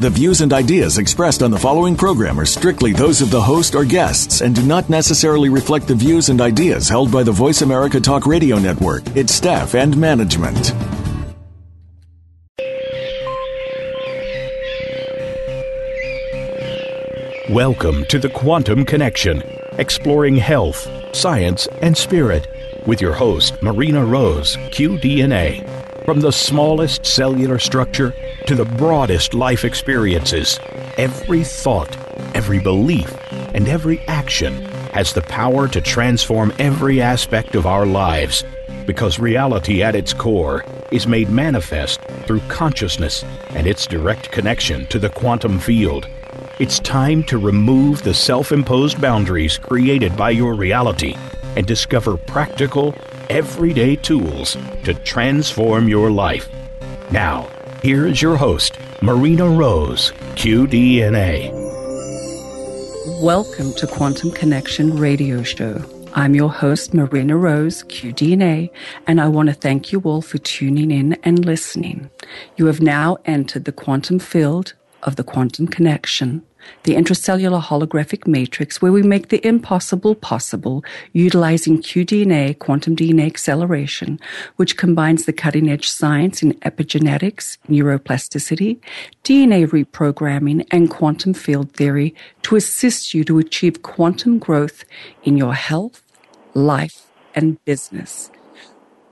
The views and ideas expressed on the following program are strictly those of the host or guests and do not necessarily reflect the views and ideas held by the Voice America Talk Radio Network, its staff, and management. Welcome to the Quantum Connection, exploring health, science, and spirit, with your host, Marina Rose, QDNA. From the smallest cellular structure to the broadest life experiences, every thought, every belief, and every action has the power to transform every aspect of our lives because reality at its core is made manifest through consciousness and its direct connection to the quantum field. It's time to remove the self imposed boundaries created by your reality and discover practical, everyday tools to transform your life. Now, here is your host, Marina Rose, QDNA. Welcome to Quantum Connection Radio Show. I'm your host, Marina Rose, QDNA, and I want to thank you all for tuning in and listening. You have now entered the quantum field of the quantum connection the intracellular holographic matrix, where we make the impossible possible, utilizing qDNA, quantum DNA acceleration, which combines the cutting edge science in epigenetics, neuroplasticity, DNA reprogramming, and quantum field theory to assist you to achieve quantum growth in your health, life, and business.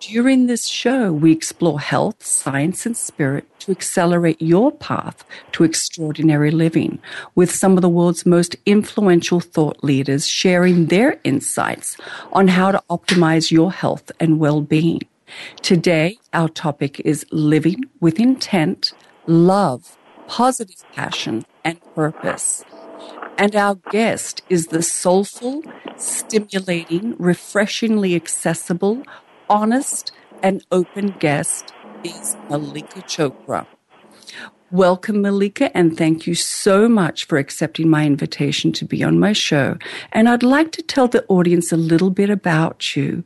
During this show, we explore health, science, and spirit to accelerate your path to extraordinary living with some of the world's most influential thought leaders sharing their insights on how to optimize your health and well-being. Today, our topic is living with intent, love, positive passion, and purpose. And our guest is the soulful, stimulating, refreshingly accessible, honest and open guest is Mallika Chopra. Welcome, Mallika, and thank you so much for accepting my invitation to be on my show. And I'd like to tell the audience a little bit about you.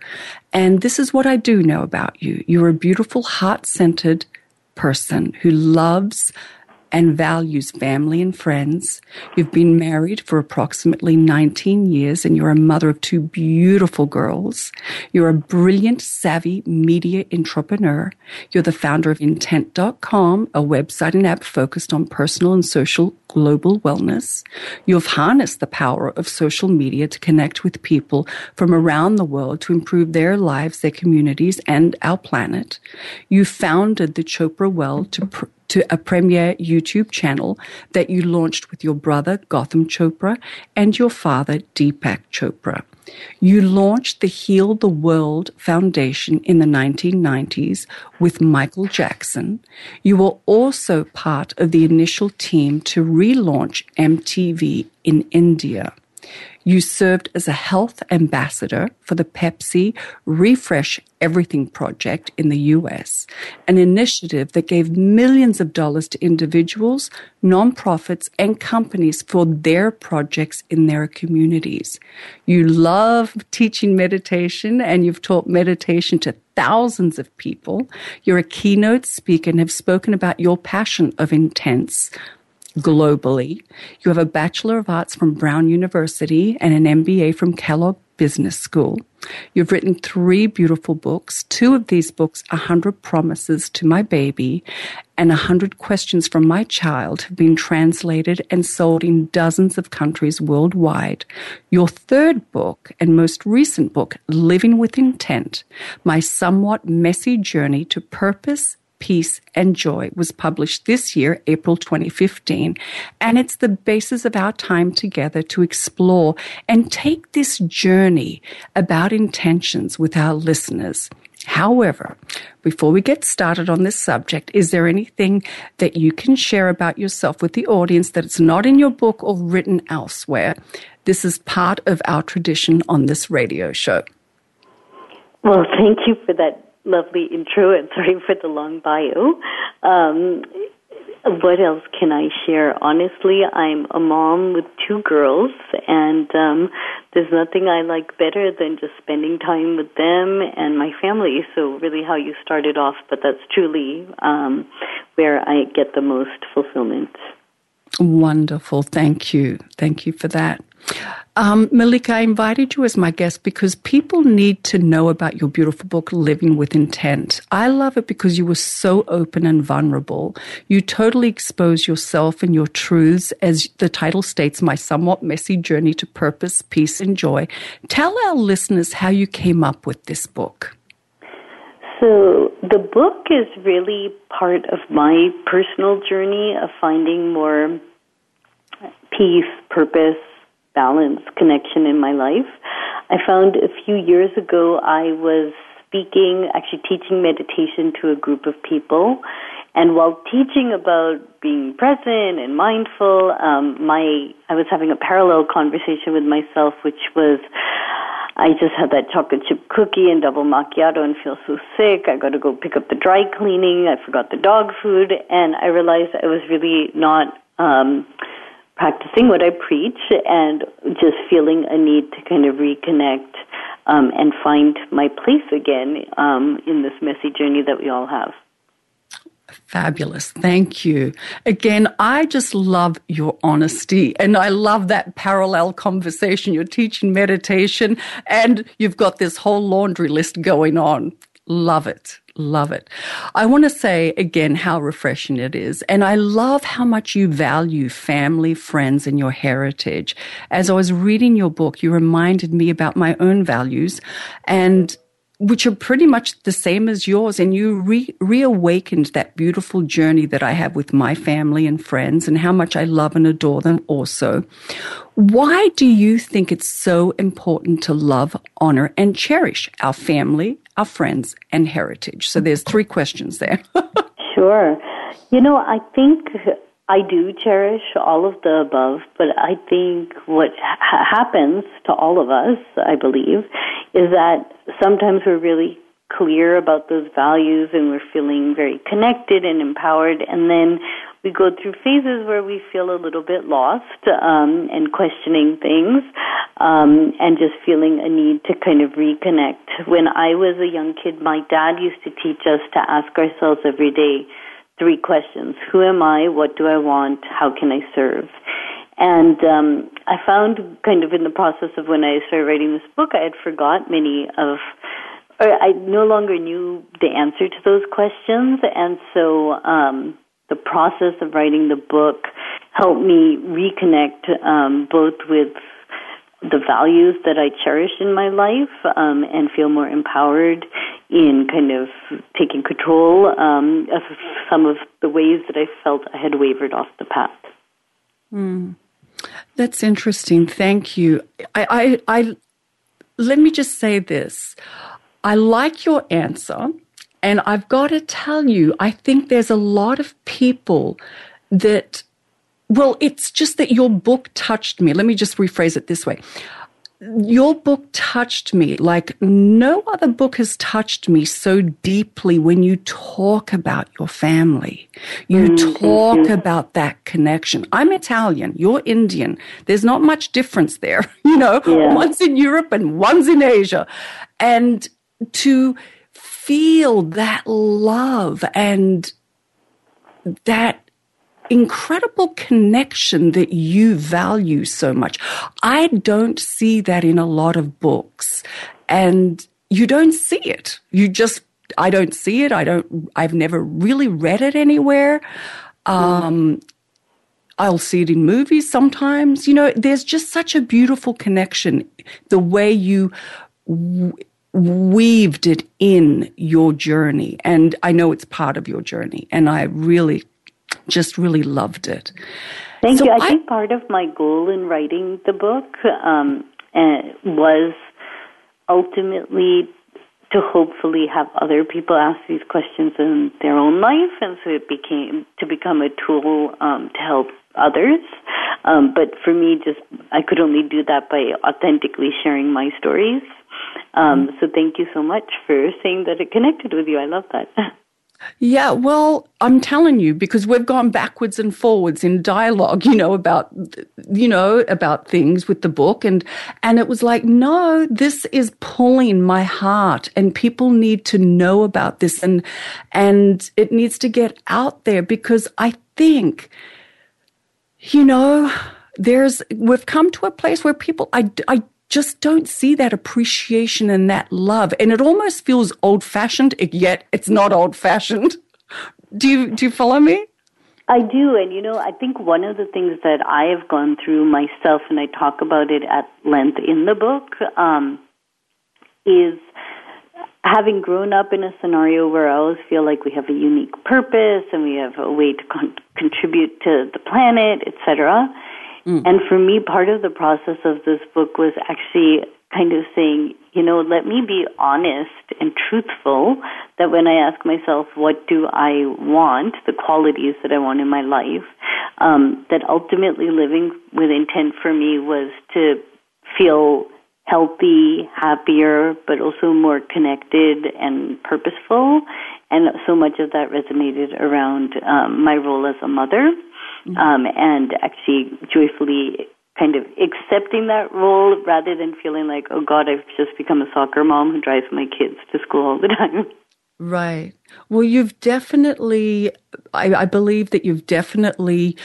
And this is what I do know about you. You're a beautiful, heart centered person who loves and values family and friends. You've been married for approximately 19 years and you're a mother of two beautiful girls. You're a brilliant, savvy media entrepreneur. You're the founder of intent.com, a website and app focused on personal and social global wellness. You've harnessed the power of social media to connect with people from around the world to improve their lives, their communities, and our planet. You founded the Chopra Well to pr- to a premier YouTube channel that you launched with your brother, Gotham Chopra, and your father, Deepak Chopra. You launched the Heal the World Foundation in the 1990s with Michael Jackson. You were also part of the initial team to relaunch MTV in India. You served as a health ambassador for the Pepsi Refresh Everything Project in the US, an initiative that gave millions of dollars to individuals, nonprofits, and companies for their projects in their communities. You love teaching meditation and you've taught meditation to thousands of people. You're a keynote speaker and have spoken about your passion of intents globally. You have a Bachelor of Arts from Brown University and an MBA from Kellogg Business School. You've written three beautiful books. Two of these books, A Hundred Promises to My Baby and A Hundred Questions from My Child, have been translated and sold in dozens of countries worldwide. Your third book and most recent book, Living with Intent, My Somewhat Messy Journey to Purpose, Peace, and Joy was published this year, April 2015, and it's the basis of our time together to explore and take this journey about intentions with our listeners. However, before we get started on this subject, is there anything that you can share about yourself with the audience that it's not in your book or written elsewhere? This is part of our tradition on this radio show. Well, thank you for that lovely intro and sorry for the long bio. Um, what else can I share? Honestly, I'm a mom with two girls, and um, there's nothing I like better than just spending time with them and my family. So, really, how you started off, but that's truly um, where I get the most fulfillment. Wonderful. Thank you. Thank you for that. Um, Mallika, I invited you as my guest because people need to know about your beautiful book, Living with Intent. I love it because you were so open and vulnerable. You totally expose yourself and your truths, as the title states, My Somewhat Messy Journey to Purpose, Peace, and Joy. Tell our listeners how you came up with this book. So, the book is really part of my personal journey of finding more peace, purpose, balance, connection in my life. I found a few years ago I was speaking, actually teaching meditation to a group of people. And while teaching about being present and mindful, um, my I was having a parallel conversation with myself, which was I just had that chocolate chip cookie and double macchiato and feel so sick. I got to go pick up the dry cleaning. I forgot the dog food, and I realized I was really not um, practicing what I preach and just feeling a need to kind of reconnect um, and find my place again um, in this messy journey that we all have. Fabulous. Thank you. Again, I just love your honesty and I love that parallel conversation. You're teaching meditation and you've got this whole laundry list going on. Love it. Love it. I want to say again how refreshing it is. And I love how much you value family, friends, and your heritage. As I was reading your book, you reminded me about my own values and which are pretty much the same as yours. And you re- reawakened that beautiful journey that I have with my family and friends and how much I love and adore them also. Why do you think it's so important to love, honor, and cherish our family, our friends, and heritage? So there's three questions there. sure. You know, I think I do cherish all of the above, but I think what ha- happens to all of us, I believe, is that sometimes we're really clear about those values and we're feeling very connected and empowered, and then we go through phases where we feel a little bit lost um, and questioning things um, and just feeling a need to kind of reconnect. When I was a young kid, my dad used to teach us to ask ourselves every day three questions Who am I? What do I want? How can I serve? And um, I found kind of in the process of when I started writing this book, I had forgot many of, or I no longer knew the answer to those questions. And so um, the process of writing the book helped me reconnect um, both with the values that I cherish in my life um, and feel more empowered in kind of taking control um, of some of the ways that I felt I had wavered off the path. Mm. That's interesting. Thank you. I, I, I, let me just say this. I like your answer, and I've got to tell you, I think there's a lot of people that well, it's just that your book touched me. Let me just rephrase it this way. Your book touched me like no other book has touched me so deeply when you talk about your family. You mm, talk you. about that connection. I'm Italian, you're Indian. There's not much difference there. You know, yeah. one's in Europe and one's in Asia. And to feel that love and that incredible connection that you value so much. I don't see that in a lot of books and you don't see it. You just, I don't see it. I don't, I've never really read it anywhere. Um, I'll see it in movies sometimes. You know, there's just such a beautiful connection. The way you weaved it in your journey. And I know it's part of your journey. And I really just really loved it. Thank so you. I, I, think part of my goal in writing the book um, uh, was ultimately to hopefully have other people ask these questions in their own life, and so it became to become a tool um, to help others. Um, but for me, just I could only do that by authentically sharing my stories. Um, so thank you so much for saying that it connected with you. I love that. Yeah, well, I'm telling you because we've gone backwards and forwards in dialogue, you know, about you know, about things with the book and and it was like, no, this is pulling my heart and people need to know about this and and it needs to get out there because I think you know, there's we've come to a place where people I I just don't see that appreciation and that love. And it almost feels old fashioned, yet it's not old fashioned. Do you, do you follow me? I do. And, you know, I think one of the things that I have gone through myself, and I talk about it at length in the book, um, is having grown up in a scenario where I always feel like we have a unique purpose and we have a way to con- contribute to the planet, etc. Mm. And for me, part of the process of this book was actually kind of saying, you know, let me be honest and truthful that when I ask myself, what do I want, the qualities that I want in my life, um, that ultimately living with intent for me was to feel healthy, happier, but also more connected and purposeful. And so much of that resonated around um, my role as a mother mm-hmm. um, and actually joyfully kind of accepting that role rather than feeling like, oh God, I've just become a soccer mom who drives my kids to school all the time. Right. Well, you've definitely, I, I believe that you've definitely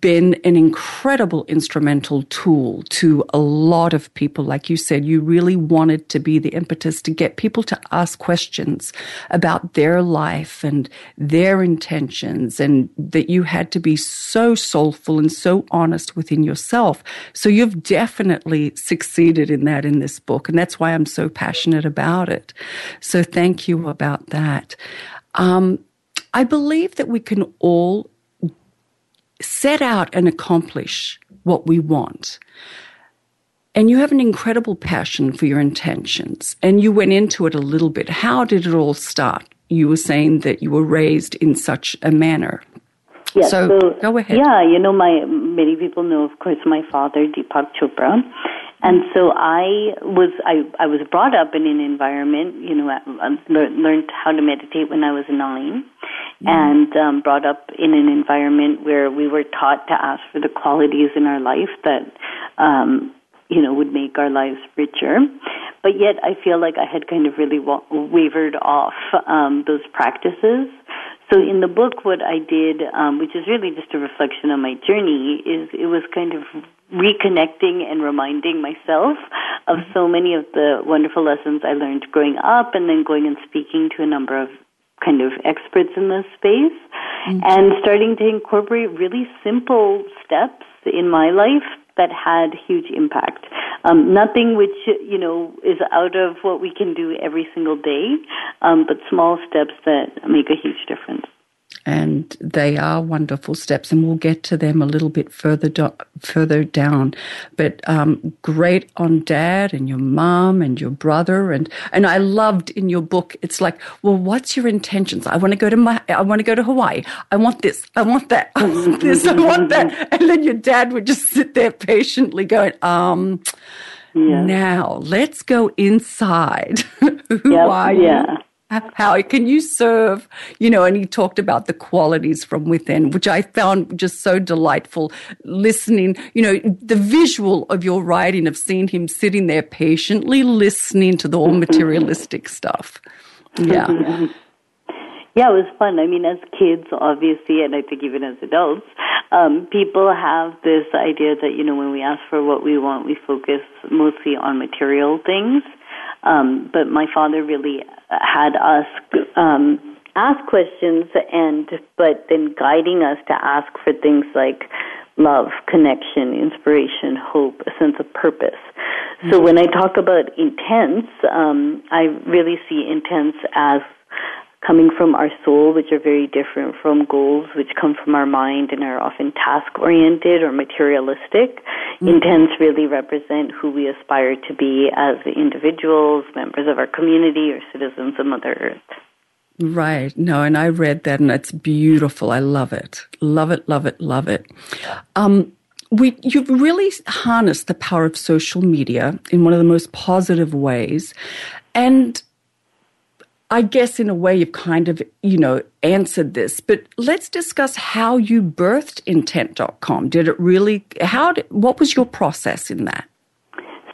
been an incredible instrumental tool to a lot of people. Like you said, you really wanted to be the impetus to get people to ask questions about their life and their intentions, and that you had to be so soulful and so honest within yourself. So you've definitely succeeded in that in this book, and that's why I'm so passionate about it. So thank you about that. Um, I believe that we can all set out and accomplish what we want. And you have an incredible passion for your intentions. And you went into it a little bit. How did it all start? You were saying that you were raised in such a manner. Yeah, so, so go ahead. Yeah, you know, my many people know, of course, my father, Deepak Chopra. And so I was I, I was brought up in an environment, you know, I learned how to meditate when I was nine, mm-hmm. and um, brought up in an environment where we were taught to ask for the qualities in our life that, um, you know, would make our lives richer. But yet, I feel like I had kind of really wa- wavered off um, those practices. So in the book, what I did, um, which is really just a reflection of my journey, is it was kind of reconnecting and reminding myself of so many of the wonderful lessons I learned growing up, and then going and speaking to a number of kind of experts in this space, mm-hmm. and starting to incorporate really simple steps in my life that had huge impact. Um, nothing which you know is out of what we can do every single day, um, but small steps that make a huge difference and they are wonderful steps, and we'll get to them a little bit further do- further down. But um, great on dad and your mom and your brother, and and I loved in your book. It's like, well, what's your intentions? I want to go to my, I want to go to Hawaii. I want this. I want that. I want this. I want that. And then your dad would just sit there patiently going, um. Yeah. Now let's go inside. Who yep, are you? Yeah how can you serve you know and he talked about the qualities from within which i found just so delightful. Listening you know the visual of your writing of seeing him sitting there patiently listening to the all materialistic stuff. Yeah. Yeah it was fun. I mean as kids obviously and i think even as adults um, people have this idea that you know when we ask for what we want we focus mostly on material things um, but my father really had us um, ask questions and but then guiding us to ask for things like love, connection, inspiration, hope, a sense of purpose. Mm-hmm. So when I talk about intents, um, I really see intents as coming from our soul, which are very different from goals, which come from our mind and are often task oriented or materialistic. Mm-hmm. Intents really represent who we aspire to be as individuals, members of our community, or citizens of Mother Earth. Right. No, and I read that and it's beautiful. I love it. Love it, love it, love it. Um, we you've really harnessed the power of social media in one of the most positive ways, and I guess in a way you've kind of, you know, answered this, but let's discuss how you birthed intent.com. Did it really, how did, what was your process in that?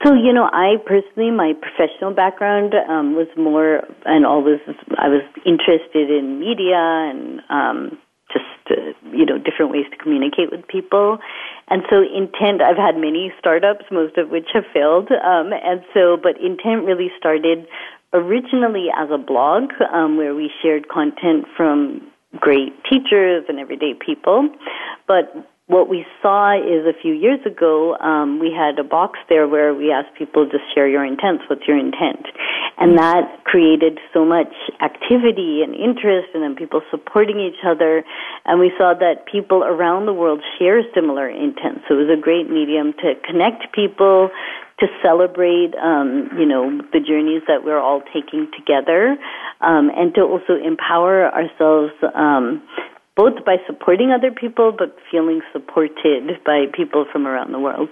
So, you know, I personally, my professional background um, was more, and always, I was interested in media and um, just, uh, you know, different ways to communicate with people. And so, intent, I've had many startups, most of which have failed. Um, and so, but intent really started originally as a blog um, where we shared content from great teachers and everyday people. But what we saw is a few years ago, um, we had a box there where we asked people to share your intents. What's your intent? And that created so much activity and interest, and then people supporting each other. And we saw that people around the world share similar intents. So it was a great medium to connect people, to celebrate, um, you know, the journeys that we're all taking together, um, and to also empower ourselves, um, both by supporting other people, but feeling supported by people from around the world.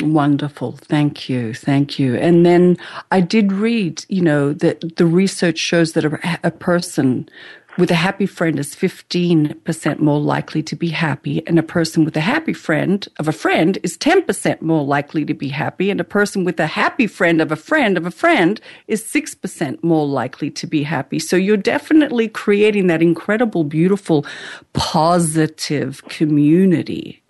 Wonderful. Thank you. Thank you. And then I did read, you know, that the research shows that a, a person with a happy friend is 15% more likely to be happy, and a person with a happy friend of a friend is 10% more likely to be happy, and a person with a happy friend of a friend of a friend is 6% more likely to be happy. So you're definitely creating that incredible, beautiful, positive community.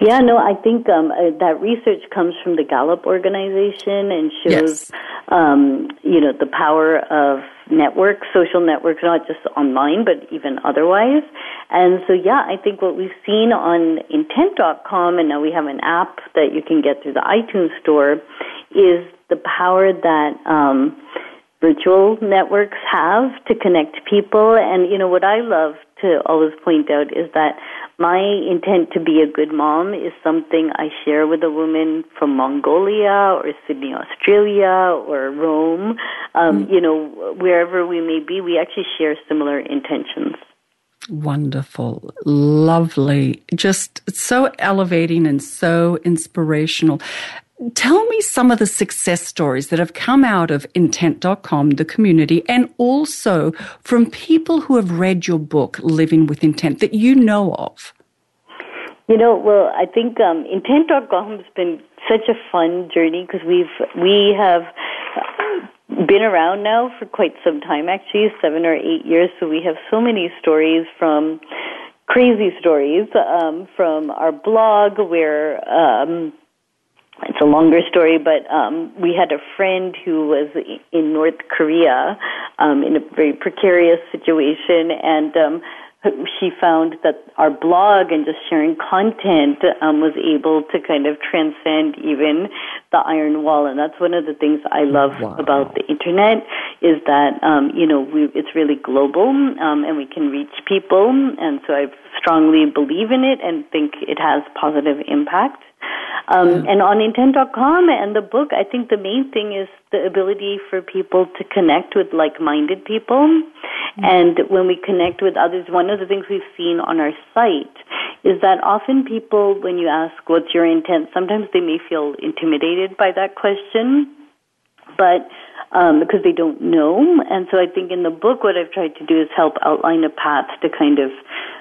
Yeah, no, I think um, uh, that research comes from the Gallup organization and shows, yes. um, you know, the power of networks, social networks, not just online, but even otherwise. And so, yeah, I think what we've seen on intent.com, and now we have an app that you can get through the iTunes store, is the power that um, virtual networks have to connect people. And, you know, what I love to always point out is that my intent to be a good mom is something I share with a woman from Mongolia or Sydney, Australia or Rome. Um, mm-hmm. You know, wherever we may be, we actually share similar intentions. Wonderful, lovely, just so elevating and so inspirational. Tell me some of the success stories that have come out of intent.com, the community, and also from people who have read your book, Living with Intent, that you know of. You know, well, I think um, intent.com has been such a fun journey because we've we have been around now for quite some time, actually seven or eight years. So we have so many stories from crazy stories um, from our blog where. Um, it's a longer story, but um, we had a friend who was in North Korea um, in a very precarious situation, and um, she found that our blog and just sharing content um, was able to kind of transcend even the iron wall, and that's one of the things I love wow. about the internet is that um, you know we, it's really global um, and we can reach people, and so I strongly believe in it and think it has positive impact. Um, and on intent.com and the book, I think the main thing is the ability for people to connect with like-minded people. Mm-hmm. And when we connect with others, one of the things we've seen on our site is that often people, when you ask what's your intent, sometimes they may feel intimidated by that question. But um, because they don't know. And so I think in the book, what I've tried to do is help outline a path to kind of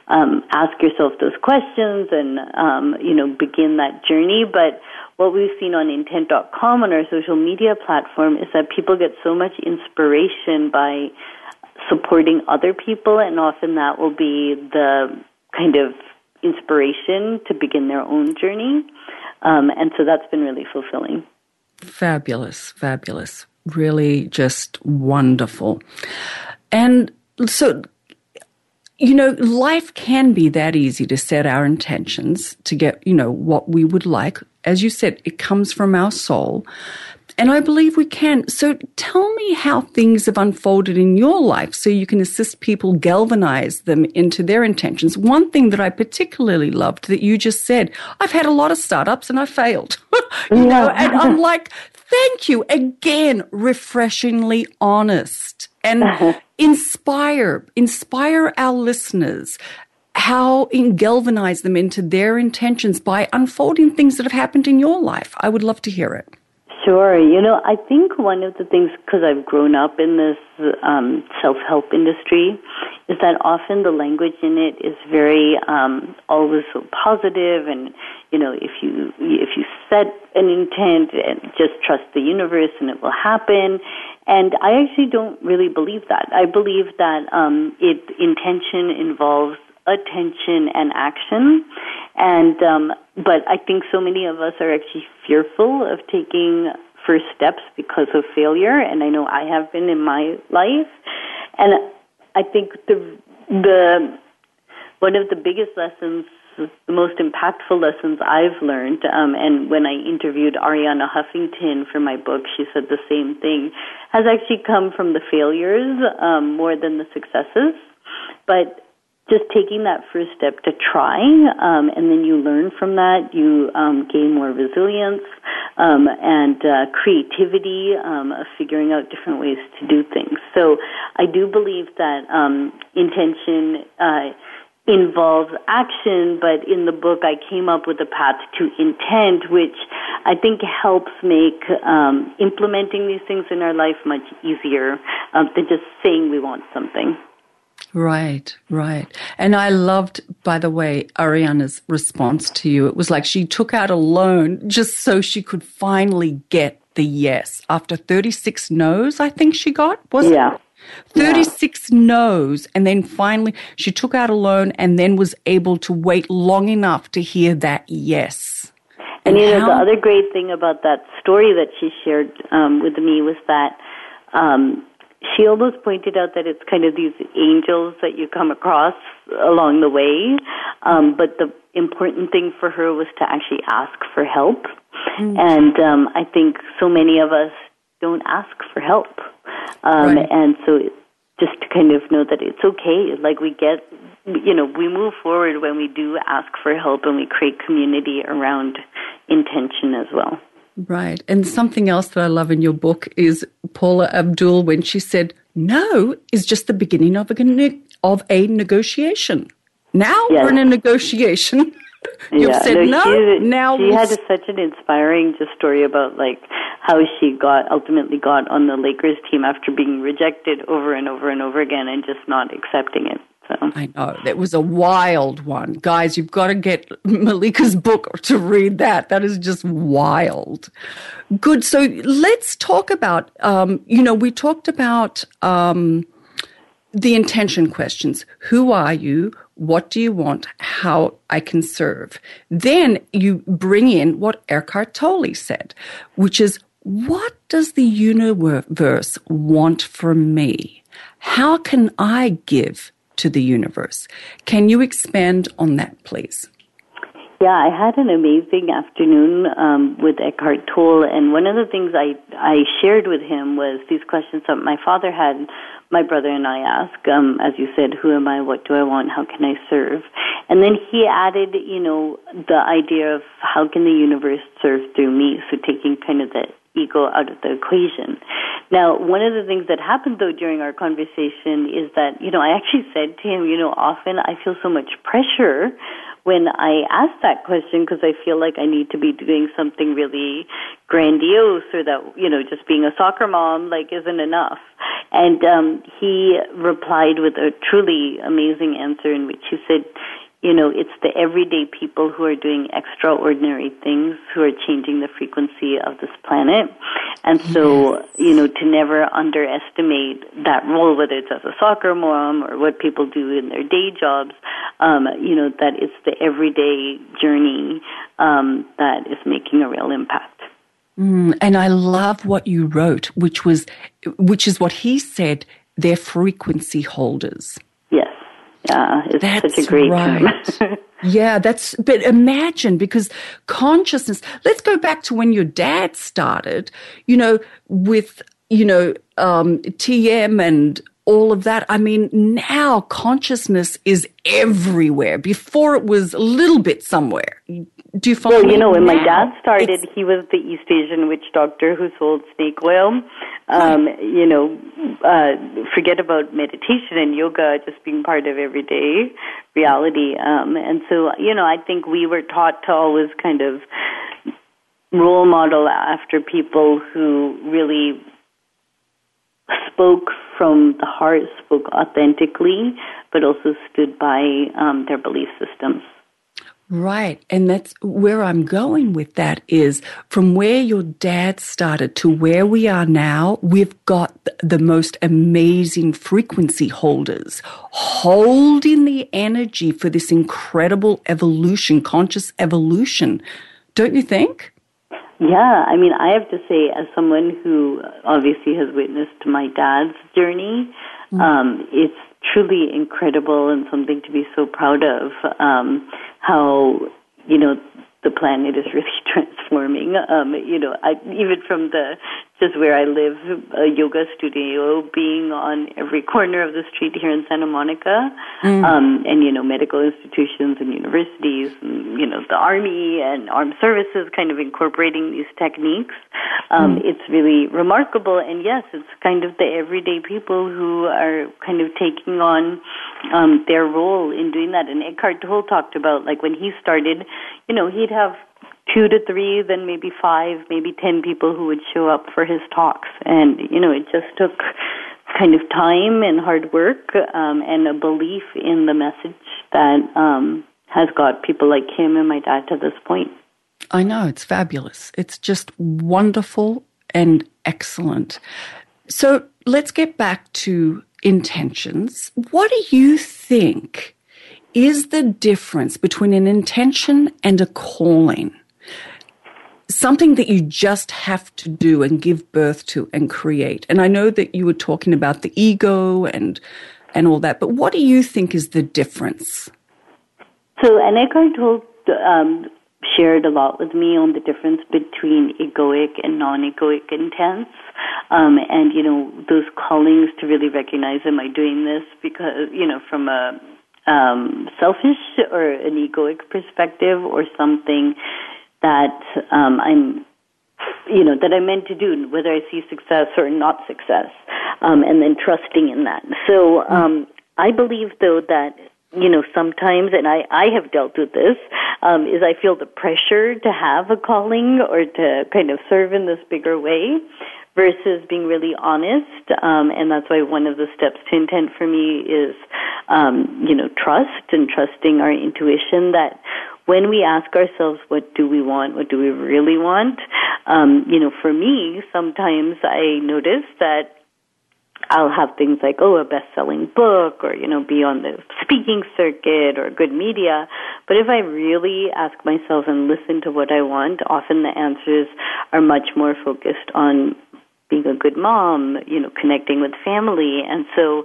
um, ask yourself those questions and um, you know begin that journey. But what we've seen on intent.com on our social media platform is that people get so much inspiration by supporting other people, and often that will be the kind of inspiration to begin their own journey. Um, and so that's been really fulfilling. Fabulous, fabulous. Really just wonderful. And so you know, life can be that easy to set our intentions to get, you know, what we would like. As you said, it comes from our soul. And I believe we can. So tell me how things have unfolded in your life so you can assist people galvanize them into their intentions. One thing that I particularly loved that you just said, I've had a lot of startups and I failed. you know, and I'm like, thank you again, refreshingly honest and inspire, inspire our listeners how in galvanize them into their intentions by unfolding things that have happened in your life. I would love to hear it. Sure. You know, I think one of the things, because I've grown up in this um, self-help industry, is that often the language in it is very um, always so positive, and you know, if you if you set an intent and just trust the universe and it will happen. And I actually don't really believe that. I believe that um, it intention involves attention and action. And um, but I think so many of us are actually fearful of taking first steps because of failure, and I know I have been in my life. And I think the the one of the biggest lessons the most impactful lessons I've learned. Um, and when I interviewed Arianna Huffington for my book, she said the same thing. Has actually come from the failures um, more than the successes. But just taking that first step to try, um, and then you learn from that. You um, gain more resilience um, and uh, creativity um, of figuring out different ways to do things. So I do believe that um, intention. Uh, involves action, but in the book I came up with a path to intent, which I think helps make um, implementing these things in our life much easier um, than just saying we want something. Right, right. And I loved, by the way, Arianna's response to you. It was like she took out a loan just so she could finally get the yes after 36 no's, I think she got, was yeah. it? 36 yeah. no's. And then finally, she took out a loan and then was able to wait long enough to hear that yes. And, and you know, how- the other great thing about that story that she shared um, with me was that um, she almost pointed out that it's kind of these angels that you come across along the way. Um, but the important thing for her was to actually ask for help. Mm-hmm. And um, I think so many of us don't ask for help. Um, right. And so just to kind of know that it's okay. Like we get, you know, we move forward when we do ask for help and we create community around intention as well. Right. And something else that I love in your book is Paula Abdul when she said, no is just the beginning of a, of a negotiation. Now yes. we're in a negotiation. You've yeah, said no. no she, now she had such an inspiring just story about like how she got ultimately got on the Lakers team after being rejected over and over and over again and just not accepting it. So. I know that was a wild one, guys. You've got to get Mallika's book to read that. That is just wild. Good. So let's talk about. Um, you know, we talked about um, the intention questions. Who are you? What do you want? How I can serve. Then you bring in what Eckhart Tolle said, which is what does the universe want from me? How can I give to the universe? Can you expand on that, please? Yeah, I had an amazing afternoon um, with Eckhart Tolle, and one of the things I I shared with him was these questions that my father had my brother and I ask, um, as you said, who am I? What do I want? How can I serve? And then he added, you know, the idea of how can the universe serve through me? So taking kind of the ego out of the equation. Now, one of the things that happened though during our conversation is that, you know, I actually said to him, you know, often I feel so much pressure when I ask that question because I feel like I need to be doing something really grandiose or that, you know, just being a soccer mom like isn't enough. And um, he replied with a truly amazing answer in which he said, you know, it's the everyday people who are doing extraordinary things who are changing the frequency of this planet. And so, yes. you know, to never underestimate that role, whether it's as a soccer mom or what people do in their day jobs, um, you know, that it's the everyday journey um, that is making a real impact. Mm, and I love what you wrote, which was, which is what he said, they're frequency holders. Yeah, it's that's such a great right. term. yeah, that's, but imagine because consciousness, let's go back to when your dad started, you know, with, you know, um, TM and all of that. I mean, now consciousness is everywhere. Before it was a little bit somewhere. Do you follow? Well, you know, when now, my dad started, he was the East Asian witch doctor who sold snake oil. Um, right. You know, uh, forget about meditation and yoga just being part of everyday reality. Um, and so, you know, I think we were taught to always kind of role model after people who really spoke from the heart, spoke authentically, but also stood by um, their belief systems. Right. And that's where I'm going with that is from where your dad started to where we are now, we've got the most amazing frequency holders holding the energy for this incredible evolution, conscious evolution. Don't you think? Yeah, I mean, I have to say, as someone who obviously has witnessed my dad's journey, mm-hmm. um, it's truly incredible and something to be so proud of. Um, how you know the planet is really transforming. Um, you know, I, even from the just where I live, a yoga studio being on every corner of the street here in Santa Monica, mm. um, and you know, medical institutions and universities, and you know, the army and armed services, kind of incorporating these techniques. Um, mm. It's really remarkable, and yes, it's kind of the everyday people who are kind of taking on um, their role in doing that. And Eckhart Tolle talked about like when he started, you know, he'd have two to three, then maybe five, maybe ten people who would show up for his talks. And, you know, it just took kind of time and hard work um, and a belief in the message that um, has got people like him and my dad to this point. I know, it's fabulous. It's just wonderful and excellent. So let's get back to intentions. What do you think is the difference between an intention and a calling? Something that you just have to do and give birth to and create. And I know that you were talking about the ego and and all that, but what do you think is the difference? So, and Eckhart um, shared a lot with me on the difference between egoic and non-egoic intents, um, and you know those callings to really recognize, am I doing this because you know from a um, selfish or an egoic perspective, or something that um, I'm, you know, that I'm meant to do, whether I see success or not success, um, and then trusting in that. So um, I believe, though, that you know, sometimes, and I, I have dealt with this, um, is I feel the pressure to have a calling or to kind of serve in this bigger way versus being really honest. Um, and that's why one of the steps to intent for me is, um, you know, trust and trusting our intuition that when we ask ourselves, what do we want? What do we really want? Um, you know, for me, sometimes I notice that I'll have things like, oh, a best-selling book or, you know, be on the speaking circuit or good media. But if I really ask myself and listen to what I want, often the answers are much more focused on being a good mom, you know, connecting with family. And so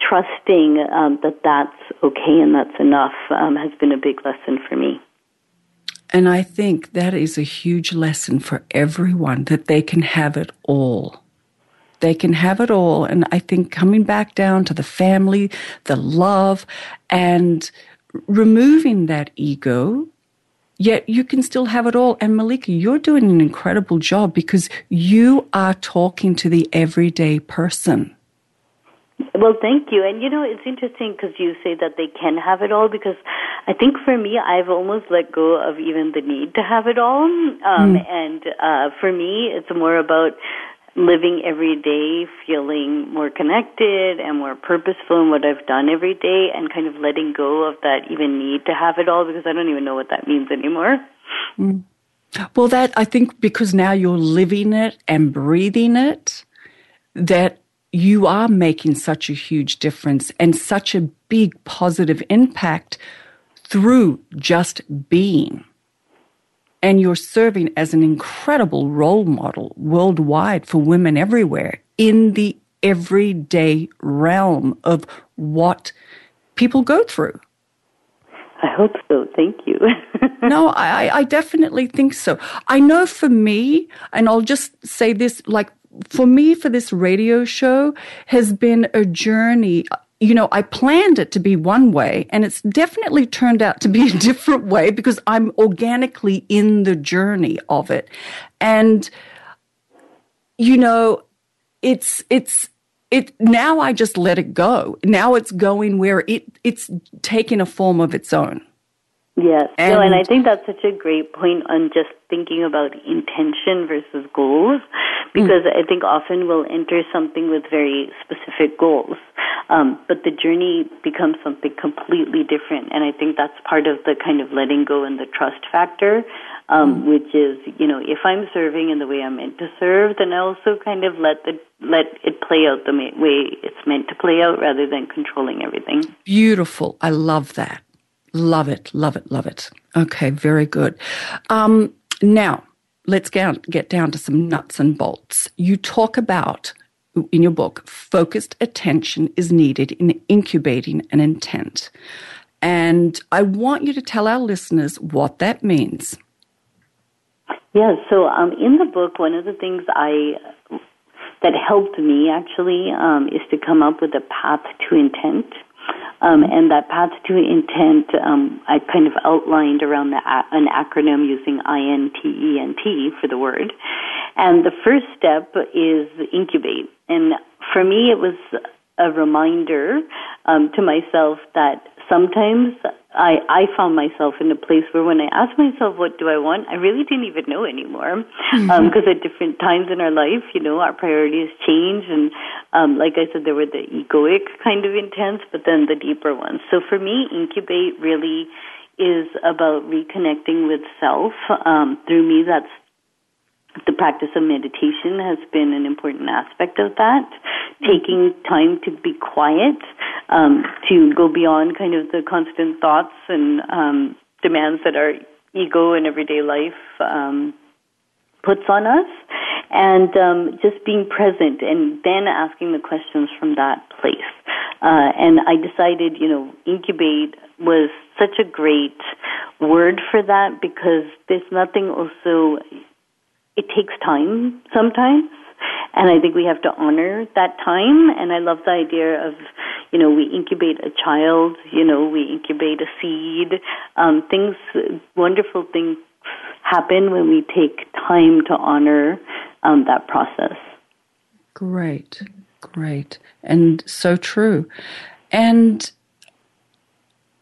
trusting um, that that's okay and that's enough um, has been a big lesson for me. And I think that is a huge lesson for everyone that they can have it all. They can have it all. And I think coming back down to the family, the love, and removing that ego, yet you can still have it all. And Mallika, you're doing an incredible job because you are talking to the everyday person. Well, thank you. And you know, it's interesting because you say that they can have it all because I think for me, I've almost let go of even the need to have it all. Um, mm. And uh, for me, it's more about living every day feeling more connected and more purposeful in what I've done every day and kind of letting go of that even need to have it all because I don't even know what that means anymore. Mm. Well, that I think because now you're living it and breathing it, that you are making such a huge difference and such a big positive impact through just being. And you're serving as an incredible role model worldwide for women everywhere in the everyday realm of what people go through. I hope so. Thank you. no, I, I definitely think so. I know for me, and I'll just say this like for me, for this radio show, has been a journey you know, I planned it to be one way and it's definitely turned out to be a different way because I'm organically in the journey of it. And, you know, it's, it's, it now I just let it go. Now it's going where it it's taken a form of its own. Yes. And, no, and I think that's such a great point on just thinking about intention versus goals, because mm. I think often we'll enter something with very specific goals, um, but the journey becomes something completely different. And I think that's part of the kind of letting go and the trust factor, um, mm. which is, you know, if I'm serving in the way I'm meant to serve, then I also kind of let the let it play out the way it's meant to play out rather than controlling everything. Beautiful. I love that. Love it, love it, love it. Okay, very good. Um, now, let's get, get down to some nuts and bolts. You talk about in your book, focused attention is needed in incubating an intent. And I want you to tell our listeners what that means. Yeah, so um, in the book, one of the things I that helped me actually um, is to come up with a path to intent. Um, and that path to intent, um, I kind of outlined around the, an acronym using I-N-T-E-N-T for the word. And the first step is incubate. And for me, it was a reminder um, to myself that sometimes I, I found myself in a place where when I asked myself, what do I want, I really didn't even know anymore. Because mm-hmm. um, at different times in our life, you know, our priorities change. And um, like I said, there were the egoic kind of intents, but then the deeper ones. So for me, incubate really is about reconnecting with self. Um, through me, that's the practice of meditation has been an important aspect of that. Taking time to be quiet, um, to go beyond kind of the constant thoughts and um, demands that our ego and everyday life um, puts on us, and um, just being present and then asking the questions from that place. Uh, and I decided, you know, incubate was such a great word for that because there's nothing also it takes time sometimes. And I think we have to honor that time. And I love the idea of, you know, we incubate a child, you know, we incubate a seed. Um, things, wonderful things happen when we take time to honor um, that process. Great, great. And so true. And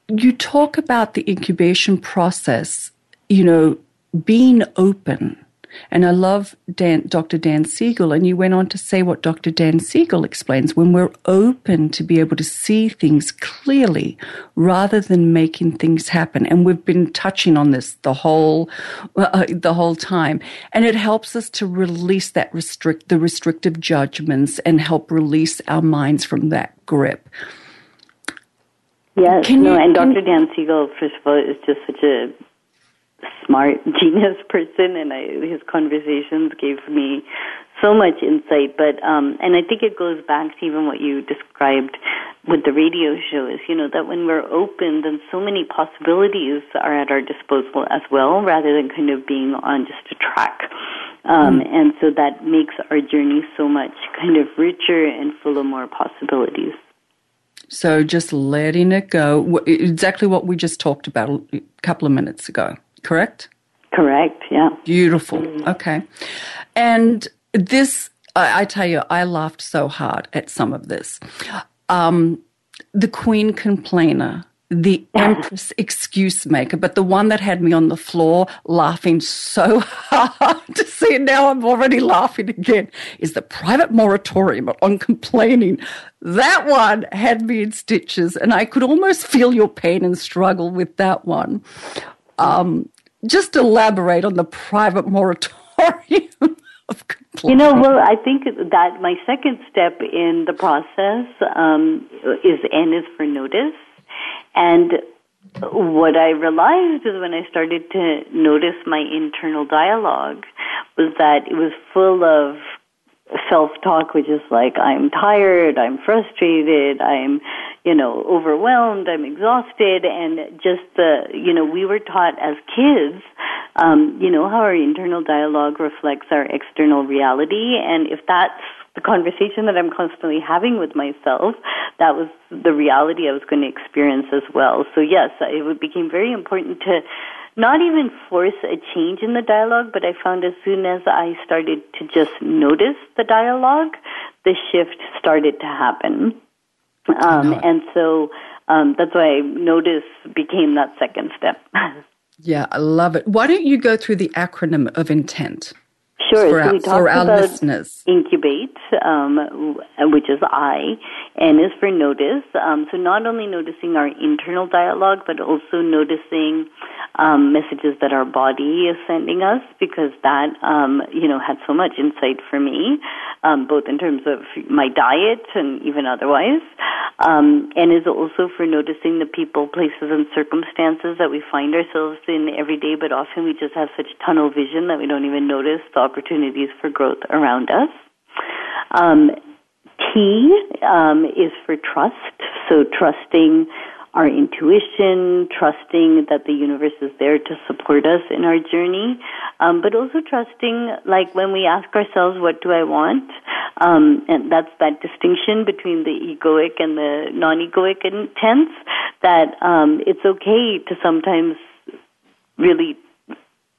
you talk about the incubation process, you know, being open and I love Dan, Dr. Dan Siegel, and you went on to say what Dr. Dan Siegel explains when we're open to be able to see things clearly rather than making things happen. And we've been touching on this the whole uh, the whole time, and it helps us to release that restrict the restrictive judgments and help release our minds from that grip. Yes, can no, you, and Dr. Dan Siegel, first of all, is just such a smart, genius person, and I, his conversations gave me so much insight. But um, and I think it goes back to even what you described with the radio show is you know that when we're open, then so many possibilities are at our disposal as well, rather than kind of being on just a track. Um, mm And so that makes our journey so much kind of richer and full of more possibilities. So just letting it go, exactly what we just talked about a couple of minutes ago correct? Correct, yeah. Beautiful. Okay. And this, I, I tell you, I laughed so hard at some of this. Um, the Queen Complainer, the Empress Excuse Maker, but the one that had me on the floor laughing so hard to see it now, I'm already laughing again, is the Private Moratorium on Complaining. That one had me in stitches, and I could almost feel your pain and struggle with that one. Um, just elaborate on the private moratorium. You know, well, I think that my second step in the process um, is N is for notice. And what I realized is when I started to notice my internal dialogue was that it was full of self talk, which is like, I'm tired, I'm frustrated, I'm, you know, overwhelmed, I'm exhausted, and just the, you know, we were taught as kids, um, you know, how our internal dialogue reflects our external reality, and if that's the conversation that I'm constantly having with myself, that was the reality I was going to experience as well. So yes, it became very important to not even force a change in the dialogue, but I found as soon as I started to just notice the dialogue, the shift started to happen. Um, and so um, that's why notice became that second step. yeah, I love it. Why don't you go through the acronym of intent? Sure. For, so we talked about listeners. incubate, um, which is I, N is for notice. Um, so not only noticing our internal dialogue, but also noticing um, messages that our body is sending us, because that um, you know had so much insight for me, um, both in terms of my diet and even otherwise. Um, and is also for noticing the people, places, and circumstances that we find ourselves in every day, but often we just have such tunnel vision that we don't even notice opportunities for growth around us. Um, T um, is for trust, so trusting our intuition, trusting that the universe is there to support us in our journey, um, but also trusting, like when we ask ourselves, "What do I want?" Um, and that's that distinction between the egoic and the non-egoic intents. That um, it's okay to sometimes really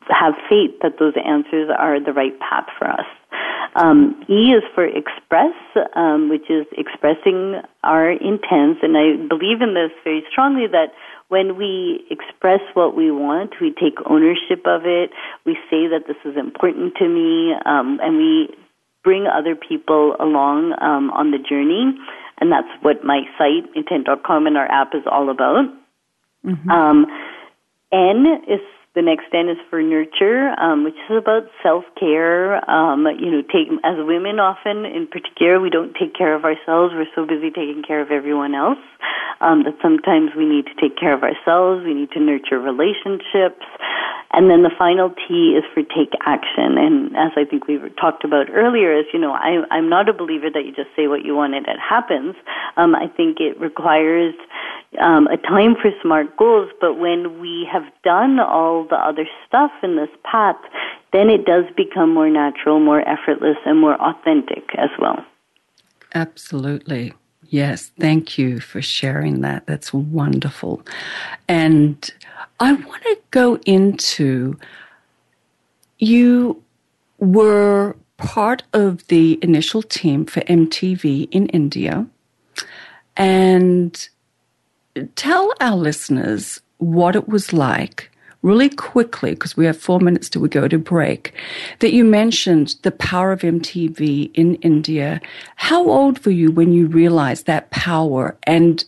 have faith that those answers are the right path for us. Um, e is for express, um, which is expressing our intents, and I believe in this very strongly that when we express what we want, we take ownership of it. We say that this is important to me, um, and we bring other people along um, on the journey. And that's what my site, intent.com, and our app is all about. Mm-hmm. Um, N is the next N is for nurture, um, which is about self care. Um, you know, take as women often, in particular, we don't take care of ourselves. We're so busy taking care of everyone else um, that sometimes we need to take care of ourselves. We need to nurture relationships. And then the final T is for take action. And as I think we talked about earlier, is you know, I, I'm not a believer that you just say what you want and it happens. Um, I think it requires um, a time for smart goals. But when we have done all the other stuff in this path, then it does become more natural, more effortless, and more authentic as well. Absolutely. Yes, thank you for sharing that. That's wonderful. And I want to go into you were part of the initial team for MTV in India. And tell our listeners what it was like really quickly, because we have four minutes till we go to break, that you mentioned the power of MTV in India. How old were you when you realized that power and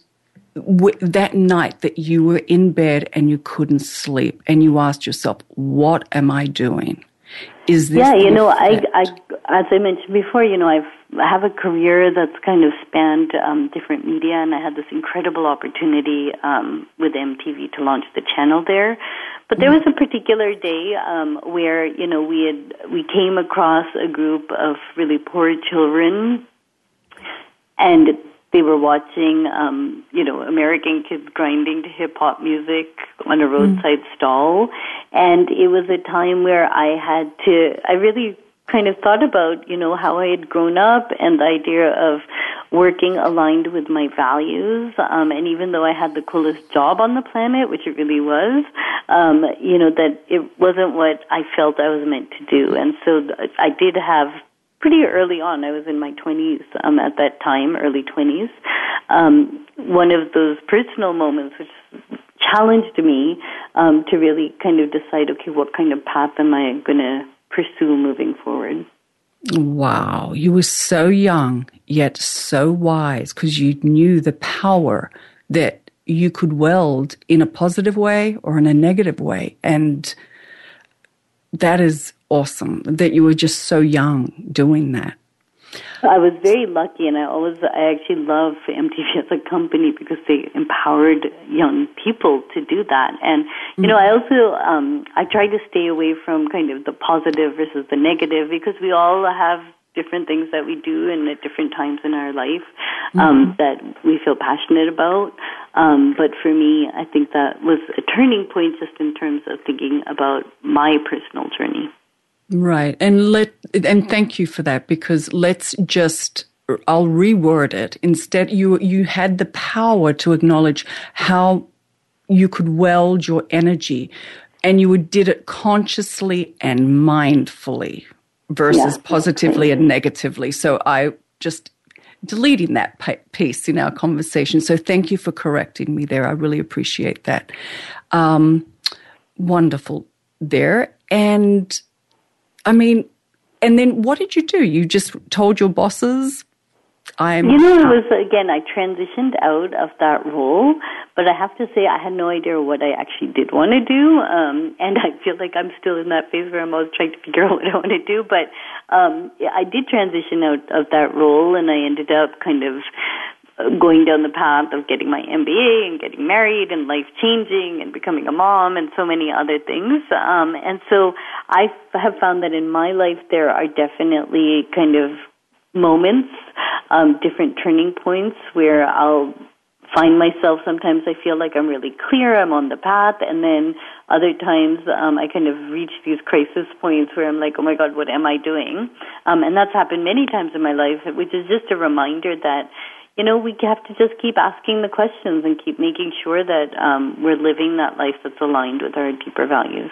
w- that night that you were in bed and you couldn't sleep and you asked yourself, what am I doing? Is this yeah, you know, I, I, as I mentioned before, you know, I've I have a career that's kind of spanned um, different media, and I had this incredible opportunity um, with MTV to launch the channel there. But there was a particular day um, where you know we had we came across a group of really poor children, and they were watching um, you know American kids grinding to hip hop music on a roadside mm. stall, and it was a time where I had to I really kind of thought about, you know, how I had grown up and the idea of working aligned with my values. Um, and even though I had the coolest job on the planet, which it really was, um, you know, that it wasn't what I felt I was meant to do. And so I did have pretty early on, I was in my 20s um, at that time, early 20s, um, one of those personal moments which challenged me um, to really kind of decide, okay, what kind of path am I going to pursue moving forward. Wow, you were so young, yet so wise because you knew the power that you could weld in a positive way or in a negative way. And that is awesome that you were just so young doing that. I was very lucky, and I always I actually love MTV as a company because they empowered young people to do that. And you know, I also um, I try to stay away from kind of the positive versus the negative because we all have different things that we do and at different times in our life um, mm-hmm. that we feel passionate about. Um, but for me, I think that was a turning point just in terms of thinking about my personal journey. Right. And let and thank you for that because let's just I'll reword it. Instead you you had the power to acknowledge how you could weld your energy and you did it consciously and mindfully versus yeah. positively and negatively. So I just deleting that piece in our conversation. So thank you for correcting me there. I really appreciate that. Um, wonderful there. And I mean, and then what did you do? You just told your bosses, I'm. You know, it was again. I transitioned out of that role, but I have to say I had no idea what I actually did want to do, um, and I feel like I'm still in that phase where I'm always trying to figure out what I want to do. But um, I did transition out of that role, and I ended up kind of going down the path of getting my MBA and getting married and life changing and becoming a mom and so many other things. Um, and so I have found that in my life there are definitely kind of moments, um, different turning points where I'll find myself sometimes I feel like I'm really clear, I'm on the path, and then other times um, I kind of reach these crisis points where I'm like, oh my God, what am I doing? Um, and that's happened many times in my life, which is just a reminder that you know, we have to just keep asking the questions and keep making sure that um, we're living that life that's aligned with our deeper values.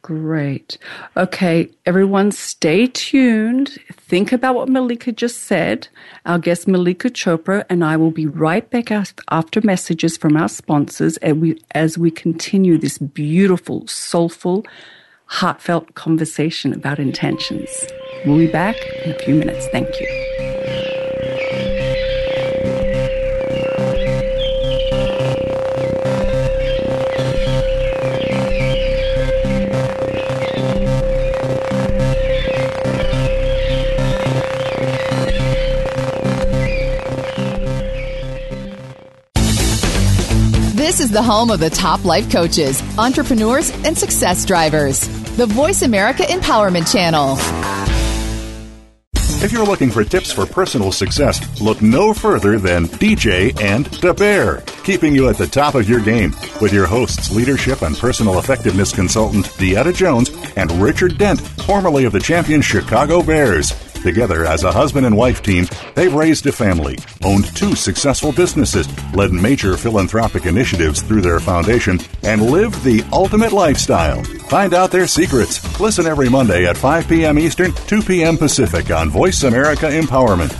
Great. Okay, everyone stay tuned. Think about what Mallika just said. Our guest Mallika Chopra and I will be right back after messages from our sponsors as we, as we continue this beautiful, soulful, heartfelt conversation about intentions. We'll be back in a few minutes. Thank you. Is the home of the top life coaches, entrepreneurs, and success drivers. The Voice America Empowerment Channel. If you're looking for tips for personal success, look no further than DJ and the Bear, keeping you at the top of your game with your hosts, leadership and personal effectiveness consultant Deetta Jones and Richard Dent, formerly of the champion Chicago Bears. Together as a husband and wife team, they've raised a family, owned two successful businesses, led major philanthropic initiatives through their foundation, and lived the ultimate lifestyle. Find out their secrets. Listen every Monday at 5 p.m. Eastern, 2 p.m. Pacific on Voice America Empowerment.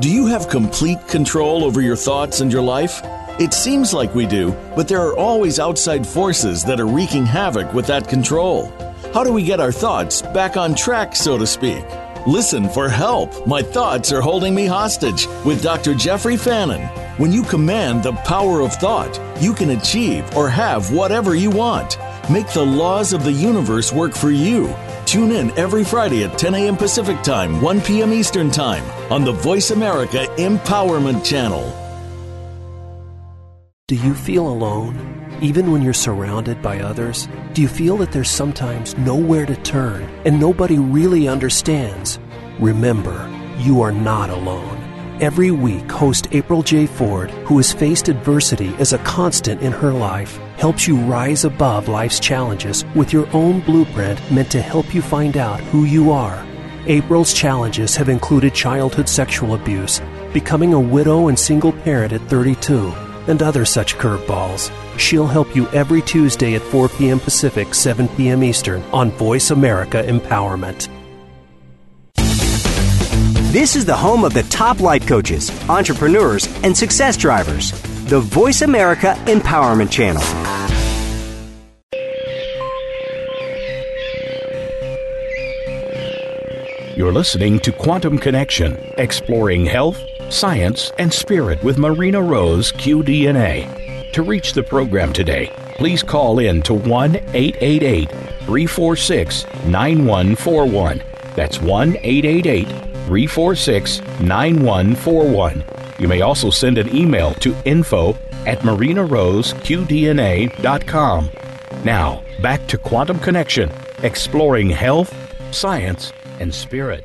Do you have complete control over your thoughts and your life? It seems like we do, but there are always outside forces that are wreaking havoc with that control. How do we get our thoughts back on track, so to speak? Listen for help. My thoughts are holding me hostage with Dr. Jeffrey Fannin. When you command the power of thought, you can achieve or have whatever you want. Make the laws of the universe work for you. Tune in every Friday at 10 a.m. Pacific Time, 1 p.m. Eastern Time on the Voice America Empowerment Channel. Do you feel alone? Even when you're surrounded by others, do you feel that there's sometimes nowhere to turn and nobody really understands? Remember, you are not alone. Every week, host April J. Ford, who has faced adversity as a constant in her life, helps you rise above life's challenges with your own blueprint meant to help you find out who you are. April's challenges have included childhood sexual abuse, becoming a widow and single parent at 32, and other such curveballs. She'll help you every Tuesday at 4 p.m. Pacific, 7 p.m. Eastern on Voice America Empowerment. This is the home of the top life coaches, entrepreneurs, and success drivers. The Voice America Empowerment Channel. You're listening to Quantum Connection, exploring health, science, and spirit with Marina Rose, QDNA. To reach the program today, please call in to 1 888 346 9141. That's 1 888 346 9141. You may also send an email to info at marinaroseqdna.com. Now, back to Quantum Connection, exploring health, science, and spirit.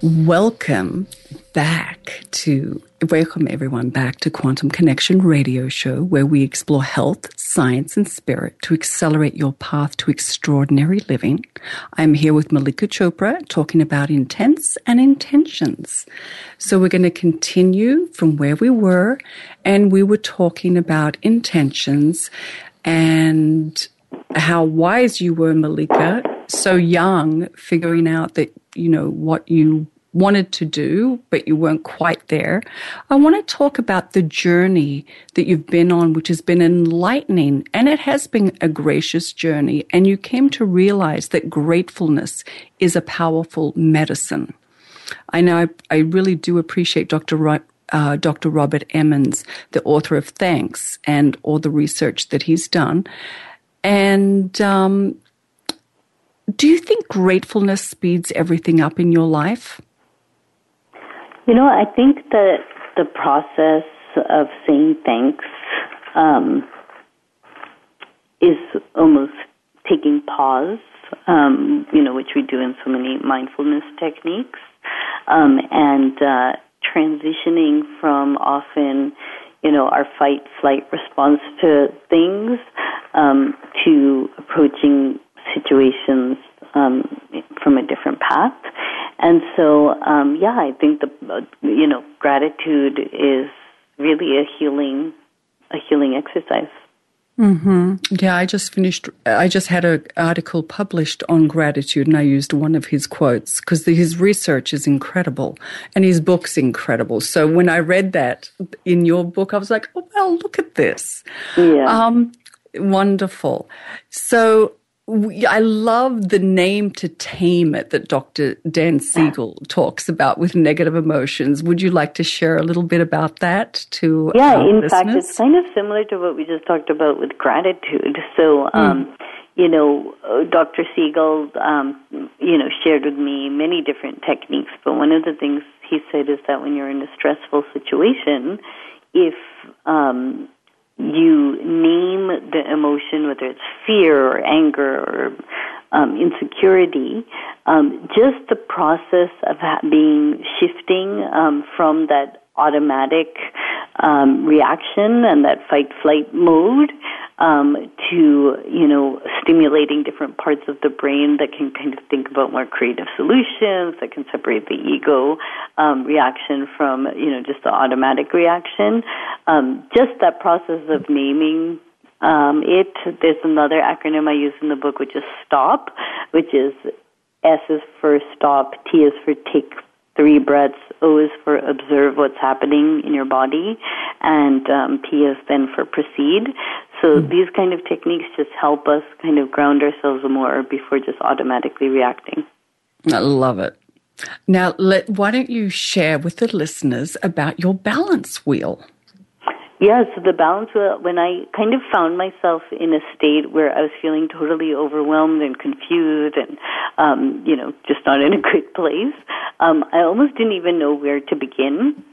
Welcome back to Welcome, everyone, back to Quantum Connection Radio Show, where we explore health, science, and spirit to accelerate your path to extraordinary living. I'm here with Mallika Chopra talking about intents and intentions. So, we're going to continue from where we were, and we were talking about intentions and how wise you were, Mallika, so young, figuring out that, you know, what you wanted to do, but you weren't quite there. I want to talk about the journey that you've been on, which has been enlightening and it has been a gracious journey. And you came to realize that gratefulness is a powerful medicine. I know I, I really do appreciate Dr. Ro- uh, Dr. Robert Emmons, the author of Thanks, and all the research that he's done. And um, do you think gratefulness speeds everything up in your life? You know, I think that the process of saying thanks um, is almost taking pause, um, you know, which we do in so many mindfulness techniques, um, and uh, transitioning from often, you know, our fight flight response to things um, to approaching situations um, from a different path. And so, um, yeah, I think the uh, you know gratitude is really a healing a healing exercise. hmm Yeah, I just finished. I just had an article published on gratitude, and I used one of his quotes because his research is incredible and his book's incredible. So when I read that in your book, I was like, "Oh well, look at this." Yeah. Um, wonderful. So I love the name to tame it that Dr. Dan Siegel talks about with negative emotions. Would you like to share a little bit about that to Yeah, in listeners? fact, it's kind of similar to what we just talked about with gratitude. So, um, you know, uh, Dr. Siegel, um, you know, shared with me many different techniques, but one of the things he said is that when you're in a stressful situation, if um, you name the emotion, whether it's fear or anger or um, insecurity, um, just the process of being shifting um, from that automatic um, reaction and that fight flight mode um, to you know stimulating different parts of the brain that can kind of think about more creative solutions that can separate the ego um, reaction from you know just the automatic reaction. Um, just that process of naming um, it. There's another acronym I use in the book, which is STOP, which is S is for stop, T is for take three breaths. O is for observe what's happening in your body, and um, P is then for proceed. So mm. these kind of techniques just help us kind of ground ourselves more before just automatically reacting. I love it. Now, let, why don't you share with the listeners about your balance wheel? Yeah, so the balance when I kind of found myself in a state where I was feeling totally overwhelmed and confused and, um, you know, just not in a good place, um, I almost didn't even know where to begin.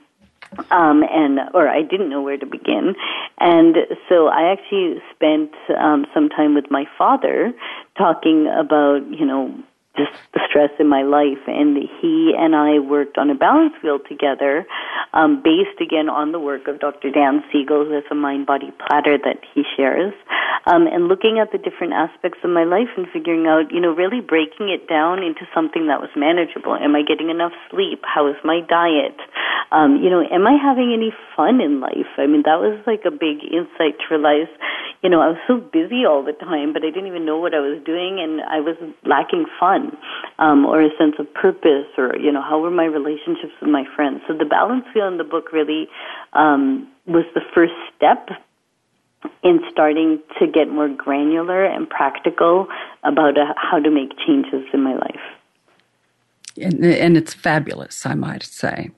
Um, and or I didn't know where to begin, and so I actually spent um, some time with my father talking about you know just the stress in my life. And he and I worked on a balance wheel together, um, based again on the work of Dr. Dan Siegel, who has a mind body platter that he shares, um, and looking at the different aspects of my life and figuring out, you know, really breaking it down into something that was manageable. Am I getting enough sleep? How is my diet? Um, you know, am I having any fun in life? I mean, that was like a big insight to realize, you know, I was so busy all the time, but I didn't even know what I was doing, and I was lacking fun um, or a sense of purpose, or you know, how were my relationships with my friends? So the balance wheel in the book really um, was the first step in starting to get more granular and practical about uh, how to make changes in my life. And, and it's fabulous, I might say.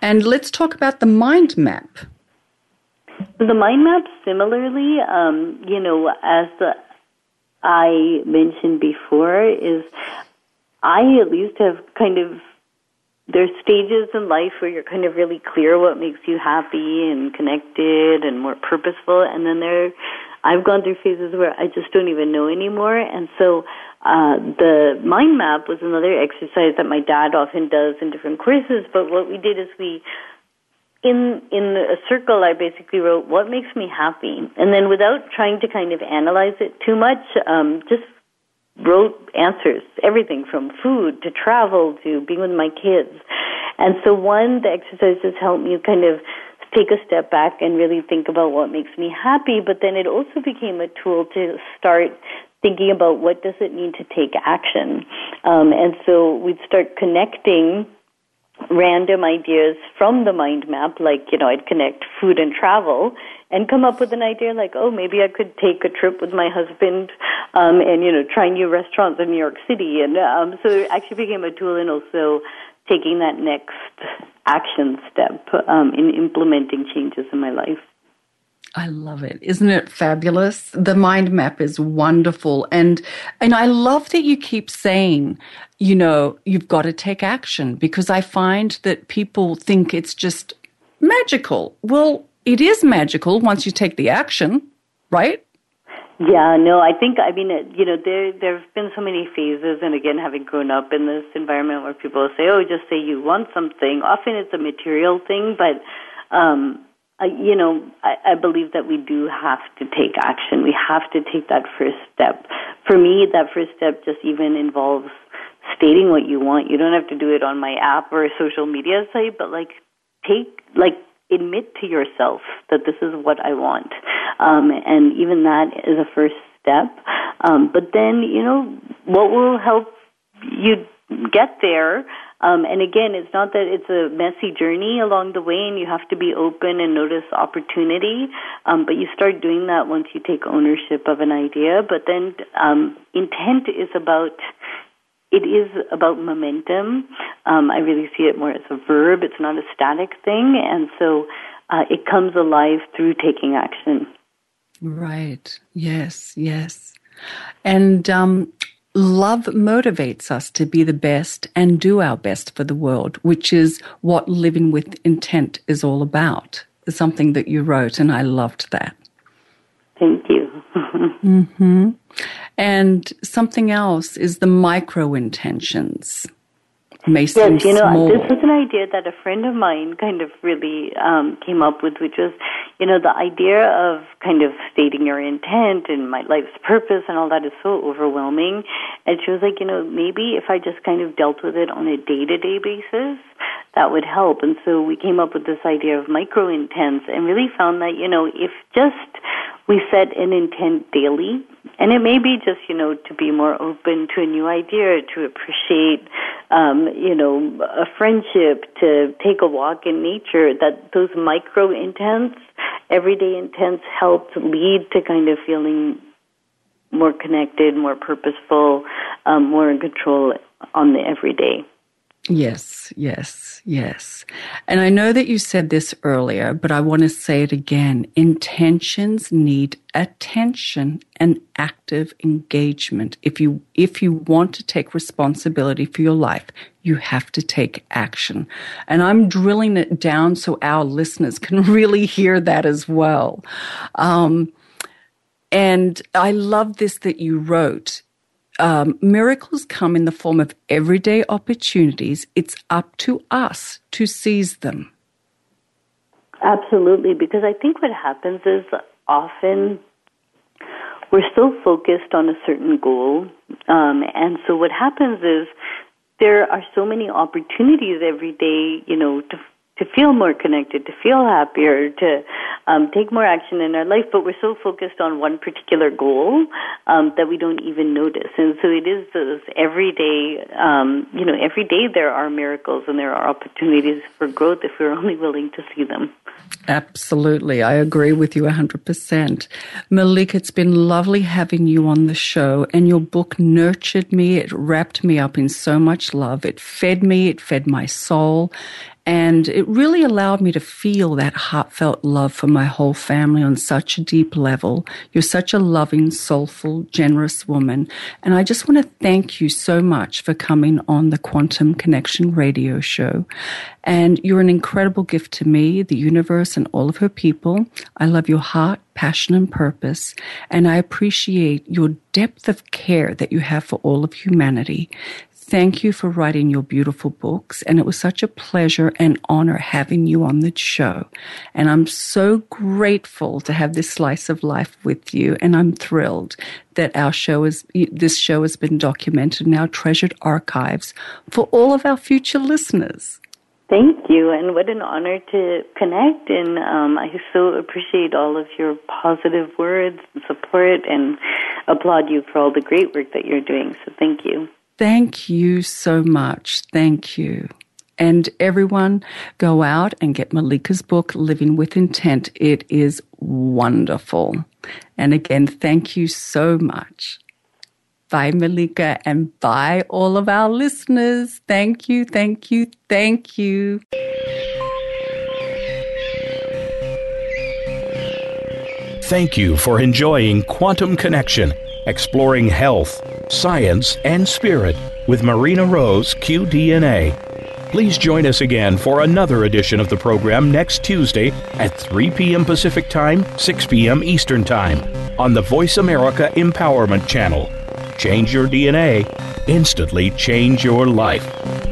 And let's talk about the mind map. The mind map, similarly, um, you know, as the, I mentioned before is I at least have kind of there's stages in life where you're kind of really clear what makes you happy and connected and more purposeful. And then there I've gone through phases where I just don't even know anymore. And so uh, the mind map was another exercise that my dad often does in different courses. But what we did is we in in a circle, I basically wrote what makes me happy, and then without trying to kind of analyze it too much, um, just wrote answers, everything from food to travel to being with my kids. And so, one, the exercises helped me kind of take a step back and really think about what makes me happy. But then it also became a tool to start thinking about what does it mean to take action. Um, and so we'd start connecting random ideas from the mind map, like, you know, I'd connect food and travel and come up with an idea like, oh, maybe I could take a trip with my husband um, and, you know, try new restaurants in New York City. And um, so it actually became a tool in also taking that next action step um, in implementing changes in my life. I love it. Isn't it fabulous? The mind map is wonderful. And, and I love that you keep saying, you know, you've got to take action because I find that people think it's just magical. Well, it is magical once you take the action, right? Yeah, no, I think I mean you know there there've been so many phases, and again, having grown up in this environment where people say, "Oh, just say you want something." Often it's a material thing, but um, I, you know, I, I believe that we do have to take action. We have to take that first step. For me, that first step just even involves stating what you want. You don't have to do it on my app or a social media site, but like take like admit to yourself that this is what I want. Um, and even that is a first step. Um, but then, you know, what will help you get there? Um, and again, it's not that it's a messy journey along the way and you have to be open and notice opportunity, um, but you start doing that once you take ownership of an idea. But then um, intent is about it is about momentum. Um, I really see it more as a verb. It's not a static thing, and so uh, it comes alive through taking action. Right. Yes. Yes. And um, love motivates us to be the best and do our best for the world, which is what living with intent is all about. It's Something that you wrote, and I loved that. Thank you. mm-hmm. And something else is the micro intentions. May yes, you know, small. this was an idea that a friend of mine kind of really um, came up with, which was, you know, the idea of kind of stating your intent and my life's purpose and all that is so overwhelming. And she was like, you know, maybe if I just kind of dealt with it on a day to day basis, that would help. And so we came up with this idea of micro intents and really found that, you know, if just we set an intent daily, and it may be just, you know, to be more open to a new idea, to appreciate, um, you know, a friendship, to take a walk in nature, that those micro intents, everyday intents help lead to kind of feeling more connected, more purposeful, um, more in control on the everyday. Yes, yes, yes. And I know that you said this earlier, but I want to say it again. Intentions need attention and active engagement. If you, if you want to take responsibility for your life, you have to take action. And I'm drilling it down so our listeners can really hear that as well. Um, and I love this that you wrote um, miracles come in the form of everyday opportunities. It's up to us to seize them. Absolutely, because I think what happens is often we're so focused on a certain goal, um, and so what happens is there are so many opportunities every day, you know, to to feel more connected, to feel happier, to um, take more action in our life, but we're so focused on one particular goal um, that we don't even notice. And so it is those everyday, um, you know, every day there are miracles and there are opportunities for growth if we're only willing to see them. Absolutely. I agree with you 100%. Malik, it's been lovely having you on the show, and your book nurtured me. It wrapped me up in so much love. It fed me, it fed my soul, and it really allowed me to feel that heartfelt love for my whole family on such a deep level. You're such a loving, soulful, generous woman. And I just want to thank you so much for coming on the Quantum Connection radio show. And you're an incredible gift to me, the universe, and all of her people. I love your heart, passion, and purpose. And I appreciate your depth of care that you have for all of humanity. Thank you for writing your beautiful books. And it was such a pleasure and honor having you on the show. And I'm so grateful to have this slice of life with you. And I'm thrilled that our show is, this show has been documented in our treasured archives for all of our future listeners. Thank you, and what an honor to connect. And um, I so appreciate all of your positive words and support, and applaud you for all the great work that you're doing. So thank you. Thank you so much. Thank you. And everyone, go out and get Mallika's book, Living with Intent. It is wonderful. And again, thank you so much. Bye, Mallika, and bye, all of our listeners. Thank you, thank you, thank you. Thank you for enjoying Quantum Connection, exploring health, science, and spirit with Marina Rose, QDNA. Please join us again for another edition of the program next Tuesday at 3 p.m. Pacific Time, 6 p.m. Eastern Time on the Voice America Empowerment Channel. Change your DNA, instantly change your life.